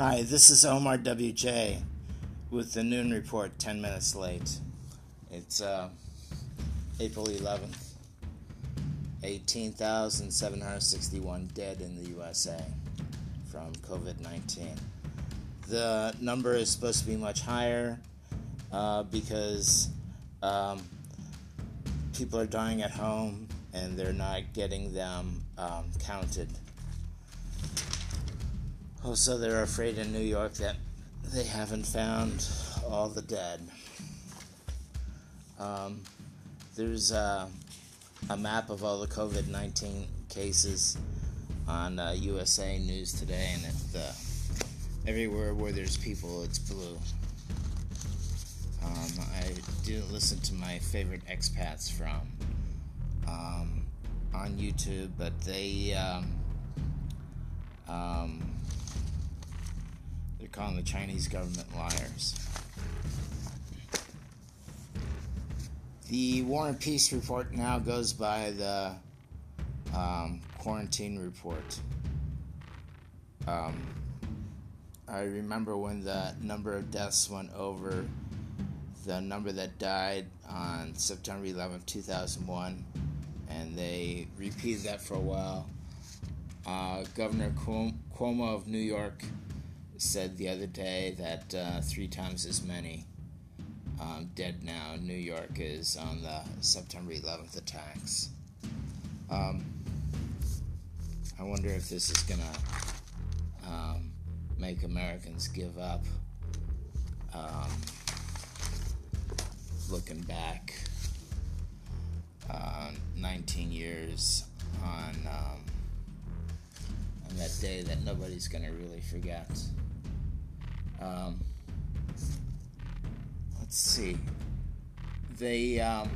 Hi, this is Omar WJ with the Noon Report 10 minutes late. It's uh, April 11th. 18,761 dead in the USA from COVID 19. The number is supposed to be much higher uh, because um, people are dying at home and they're not getting them um, counted. Also, they're afraid in New York that they haven't found all the dead. Um, there's a map of all the COVID 19 cases on uh, USA News today, and it, everywhere where there's people, it's blue. Um, I didn't listen to my favorite expats from um, on YouTube, but they um, they're calling the Chinese government liars. The War and Peace report now goes by the um, quarantine report. Um, I remember when the number of deaths went over the number that died on September 11, 2001, and they repeated that for a while. Uh, Governor Cuomo of New York said the other day that uh, three times as many um, dead now. New York is on the September 11th attacks. Um, I wonder if this is going to um, make Americans give up. Um, looking back uh, 19 years on, um, on that day that nobody's going to really forget. Um, let's see. They um,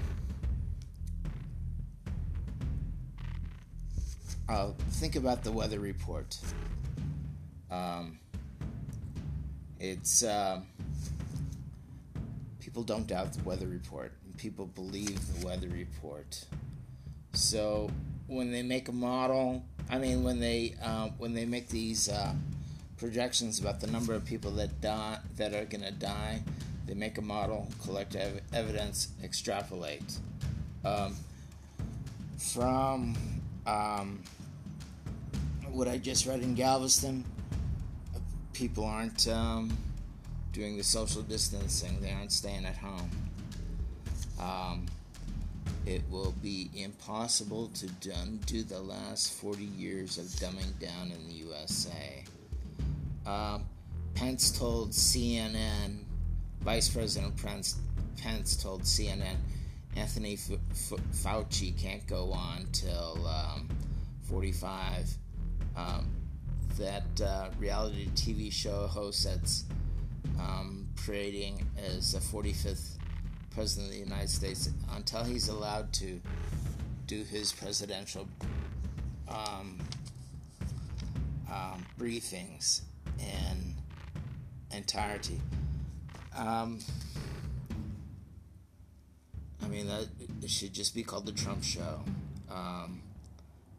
uh, think about the weather report. Um, it's uh, people don't doubt the weather report. People believe the weather report. So when they make a model, I mean when they uh, when they make these uh, projections about the number of people that die that are going to die, they make a model, collect ev- evidence, extrapolate. Um, from um, what I just read in Galveston, people aren't um, doing the social distancing, they aren't staying at home. Um, it will be impossible to undo the last 40 years of dumbing down in the USA. Um, Pence told CNN Vice President Pence, Pence told CNN Anthony F- F- Fauci can't go on till um, 45. Um, that uh, reality TV show host that's um, parading as the 45th President of the United States until he's allowed to do his presidential um, um, briefings in entirety. Um, I mean, that it should just be called the Trump Show. Um,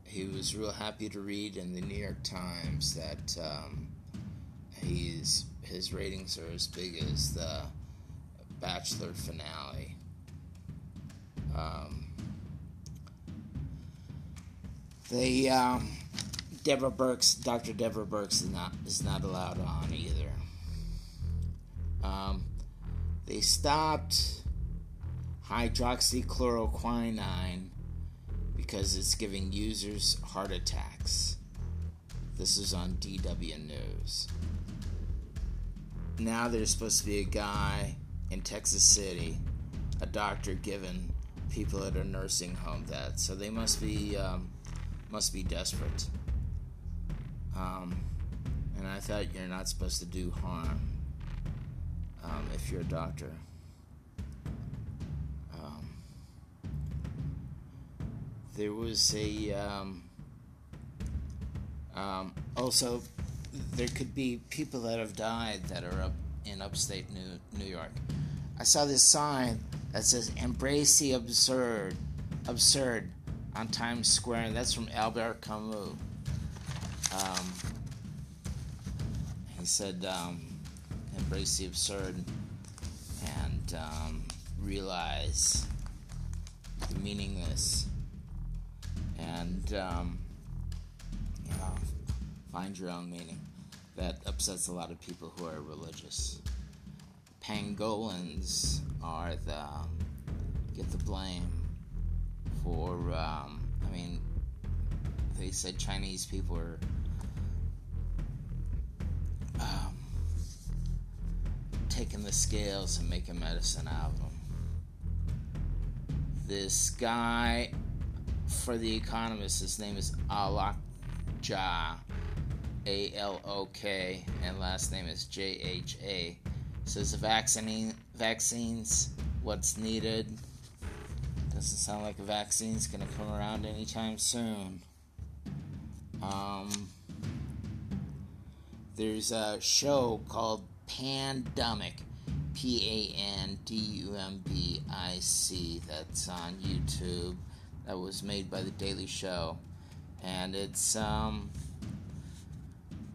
he was real happy to read in the New York Times that um, he's his ratings are as big as the Bachelor finale. Um, they um, Deborah Birx, Dr. Deborah Birx is not is not allowed on either. Um, they stopped hydroxychloroquine because it's giving users heart attacks. This is on DW News. Now there's supposed to be a guy in Texas City, a doctor giving people at a nursing home that. So they must be um, must be desperate. Um, and I thought you're not supposed to do harm um, if you're a doctor. Um, there was a um, um, also there could be people that have died that are up in upstate New New York. I saw this sign that says "Embrace the absurd," absurd on Times Square, and that's from Albert Camus. Um, he said, um, embrace the absurd and um, realize the meaningless and um, you know, find your own meaning. That upsets a lot of people who are religious. Pangolins are the get the blame for. Um, they said Chinese people are um, taking the scales and making medicine out of them. This guy, for the Economist, his name is Alok Jha, A L O K, and last name is J H A. Says the vaccine, vaccines, what's needed. Doesn't sound like a vaccine's gonna come around anytime soon. Um, there's a show called Pandemic, P A N D U M B I C, that's on YouTube. That was made by The Daily Show. And it's, um,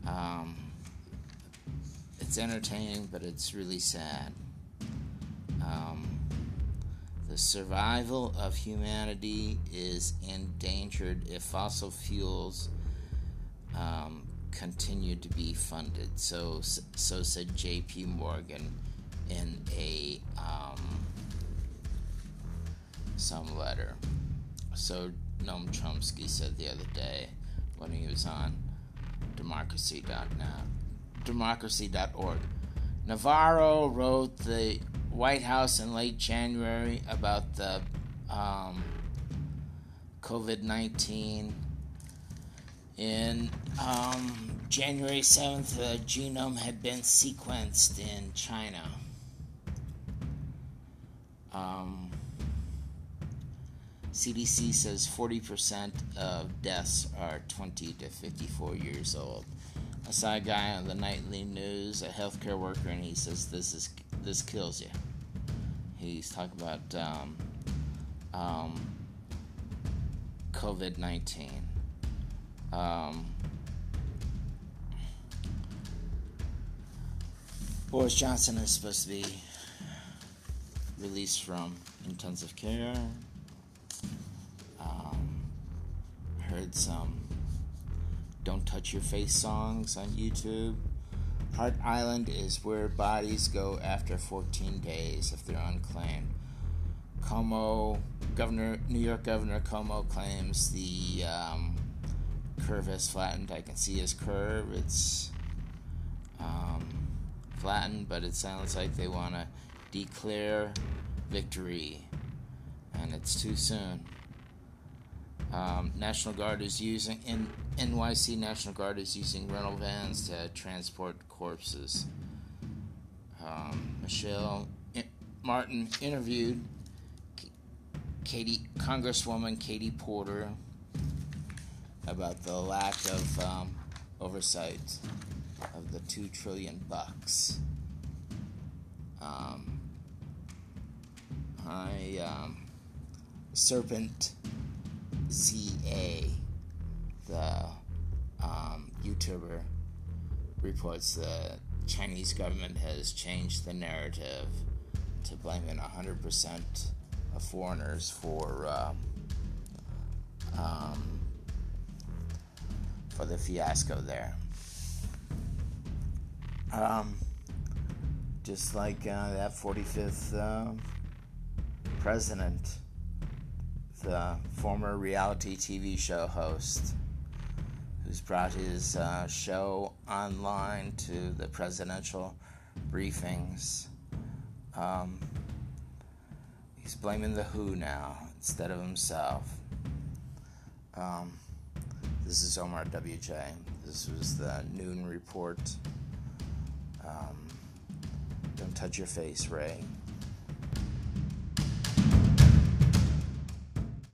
um, it's entertaining, but it's really sad. Um, the survival of humanity is endangered if fossil fuels um, continue to be funded. So, so said J.P. Morgan in a um, some letter. So Noam Chomsky said the other day when he was on democracy.net, democracy.org. Navarro wrote the White House in late January about the um, COVID 19. In um, January 7th, the genome had been sequenced in China. Um, CDC says 40% of deaths are 20 to 54 years old. I saw a guy on the nightly news, a healthcare worker, and he says this is this kills you. He's talking about um, um, COVID 19. Um, Boris Johnson is supposed to be released from intensive care. Um, heard some Don't Touch Your Face songs on YouTube. Hart Island is where bodies go after 14 days if they're unclaimed. Cuomo, Governor, New York Governor Cuomo claims the um, curve has flattened. I can see his curve. It's um, flattened, but it sounds like they want to declare victory, and it's too soon. Um, National Guard is using in NYC National Guard is using rental vans to transport corpses. Um, Michelle Martin interviewed Katie Congresswoman Katie Porter about the lack of um, oversight of the two trillion bucks. Um, I um, Serpent ZA, the um, YouTuber, reports the Chinese government has changed the narrative to blaming 100% of foreigners for uh, um, for the fiasco there. Um, just like uh, that 45th uh, president, the former reality TV show host, who's brought his uh, show online to the presidential briefings. Um, he's blaming the WHO now instead of himself. Um, this is Omar WJ. This was the noon report. Um, don't touch your face, Ray.